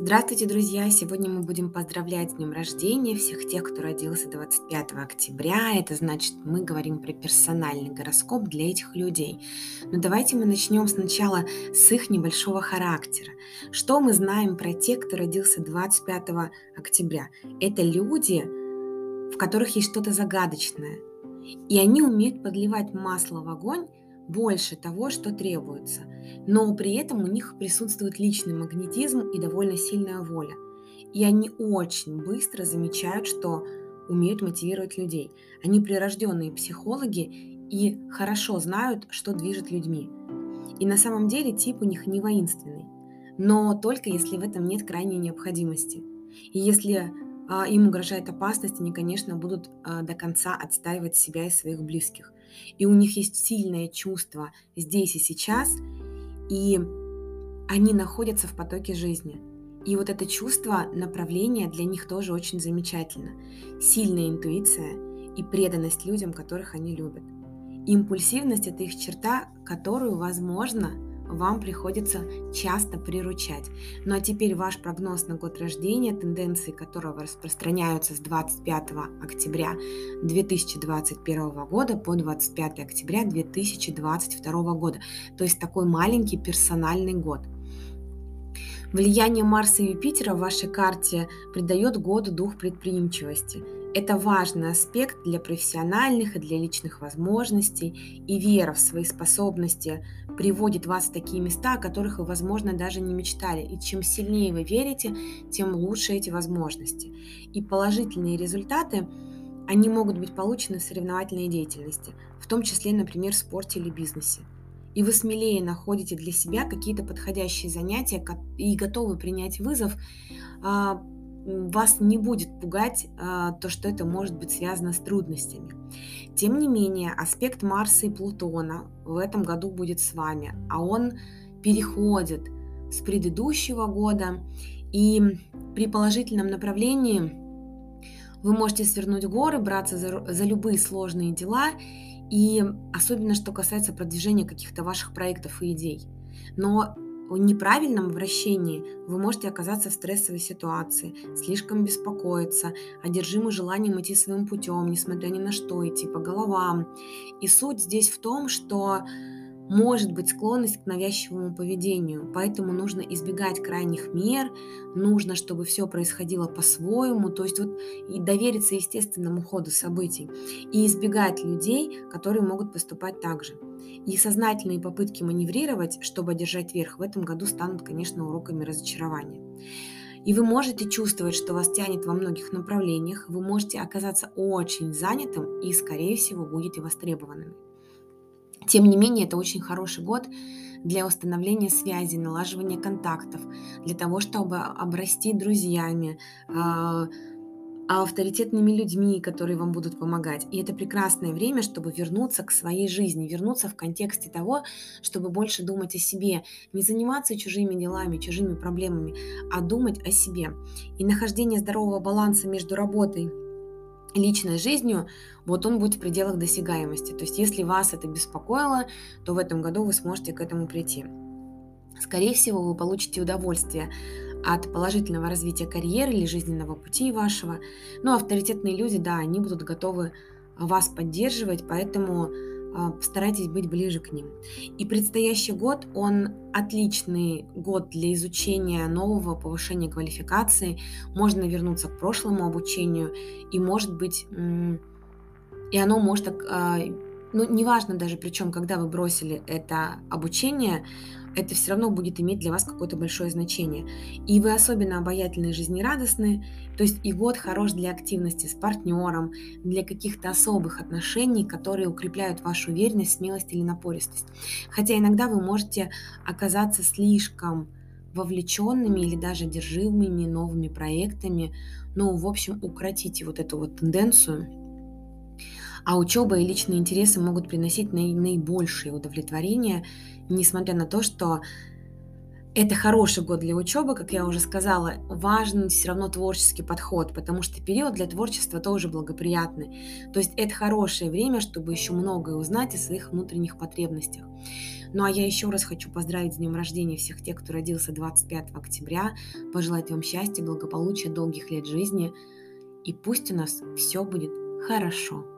Здравствуйте, друзья! Сегодня мы будем поздравлять с днем рождения всех тех, кто родился 25 октября. Это значит, мы говорим про персональный гороскоп для этих людей. Но давайте мы начнем сначала с их небольшого характера. Что мы знаем про тех, кто родился 25 октября? Это люди, в которых есть что-то загадочное. И они умеют подливать масло в огонь больше того, что требуется, но при этом у них присутствует личный магнетизм и довольно сильная воля. И они очень быстро замечают, что умеют мотивировать людей. Они прирожденные психологи и хорошо знают, что движет людьми. И на самом деле тип у них не воинственный, но только если в этом нет крайней необходимости. И если а, им угрожает опасность, они, конечно, будут а, до конца отстаивать себя и своих близких и у них есть сильное чувство здесь и сейчас, и они находятся в потоке жизни. И вот это чувство направления для них тоже очень замечательно. Сильная интуиция и преданность людям, которых они любят. Импульсивность – это их черта, которую, возможно, вам приходится часто приручать. Ну а теперь ваш прогноз на год рождения, тенденции которого распространяются с 25 октября 2021 года по 25 октября 2022 года. То есть такой маленький персональный год. Влияние Марса и Юпитера в вашей карте придает году дух предприимчивости – это важный аспект для профессиональных и для личных возможностей, и вера в свои способности приводит вас в такие места, о которых вы, возможно, даже не мечтали. И чем сильнее вы верите, тем лучше эти возможности. И положительные результаты, они могут быть получены в соревновательной деятельности, в том числе, например, в спорте или бизнесе. И вы смелее находите для себя какие-то подходящие занятия и готовы принять вызов, а, вас не будет пугать а, то, что это может быть связано с трудностями. Тем не менее, аспект Марса и Плутона в этом году будет с вами, а он переходит с предыдущего года, и при положительном направлении вы можете свернуть горы, браться за, за любые сложные дела, и особенно что касается продвижения каких-то ваших проектов и идей. Но в неправильном обращении вы можете оказаться в стрессовой ситуации, слишком беспокоиться, одержимы желанием идти своим путем, несмотря ни на что, идти по головам. И суть здесь в том, что может быть склонность к навязчивому поведению, поэтому нужно избегать крайних мер, нужно, чтобы все происходило по-своему, то есть вот и довериться естественному ходу событий и избегать людей, которые могут поступать так же. И сознательные попытки маневрировать, чтобы одержать верх, в этом году станут, конечно, уроками разочарования. И вы можете чувствовать, что вас тянет во многих направлениях, вы можете оказаться очень занятым и, скорее всего, будете востребованными. Тем не менее, это очень хороший год для установления связи, налаживания контактов, для того, чтобы обрасти друзьями, а, авторитетными людьми, которые вам будут помогать. И это прекрасное время, чтобы вернуться к своей жизни, вернуться в контексте того, чтобы больше думать о себе, не заниматься чужими делами, чужими проблемами, а думать о себе. И нахождение здорового баланса между работой личной жизнью, вот он будет в пределах досягаемости. То есть если вас это беспокоило, то в этом году вы сможете к этому прийти. Скорее всего, вы получите удовольствие от положительного развития карьеры или жизненного пути вашего. Но авторитетные люди, да, они будут готовы вас поддерживать, поэтому постарайтесь быть ближе к ним. И предстоящий год, он отличный год для изучения нового, повышения квалификации. Можно вернуться к прошлому обучению, и может быть, и оно может, а, ну, неважно даже, причем, когда вы бросили это обучение, это все равно будет иметь для вас какое-то большое значение. И вы особенно обаятельны и жизнерадостны, то есть и год хорош для активности с партнером, для каких-то особых отношений, которые укрепляют вашу уверенность, смелость или напористость. Хотя иногда вы можете оказаться слишком вовлеченными или даже одержимыми новыми проектами, ну, в общем, укротите вот эту вот тенденцию, а учеба и личные интересы могут приносить наибольшее удовлетворение несмотря на то, что Это хороший год для учебы, как я уже сказала. Важен все равно творческий подход, потому что период для творчества тоже благоприятный. То есть это хорошее время, чтобы еще многое узнать о своих внутренних потребностях. Ну а я еще раз хочу поздравить с днем рождения всех тех, кто родился 25 октября, пожелать вам счастья, благополучия, долгих лет жизни. И пусть у нас все будет хорошо.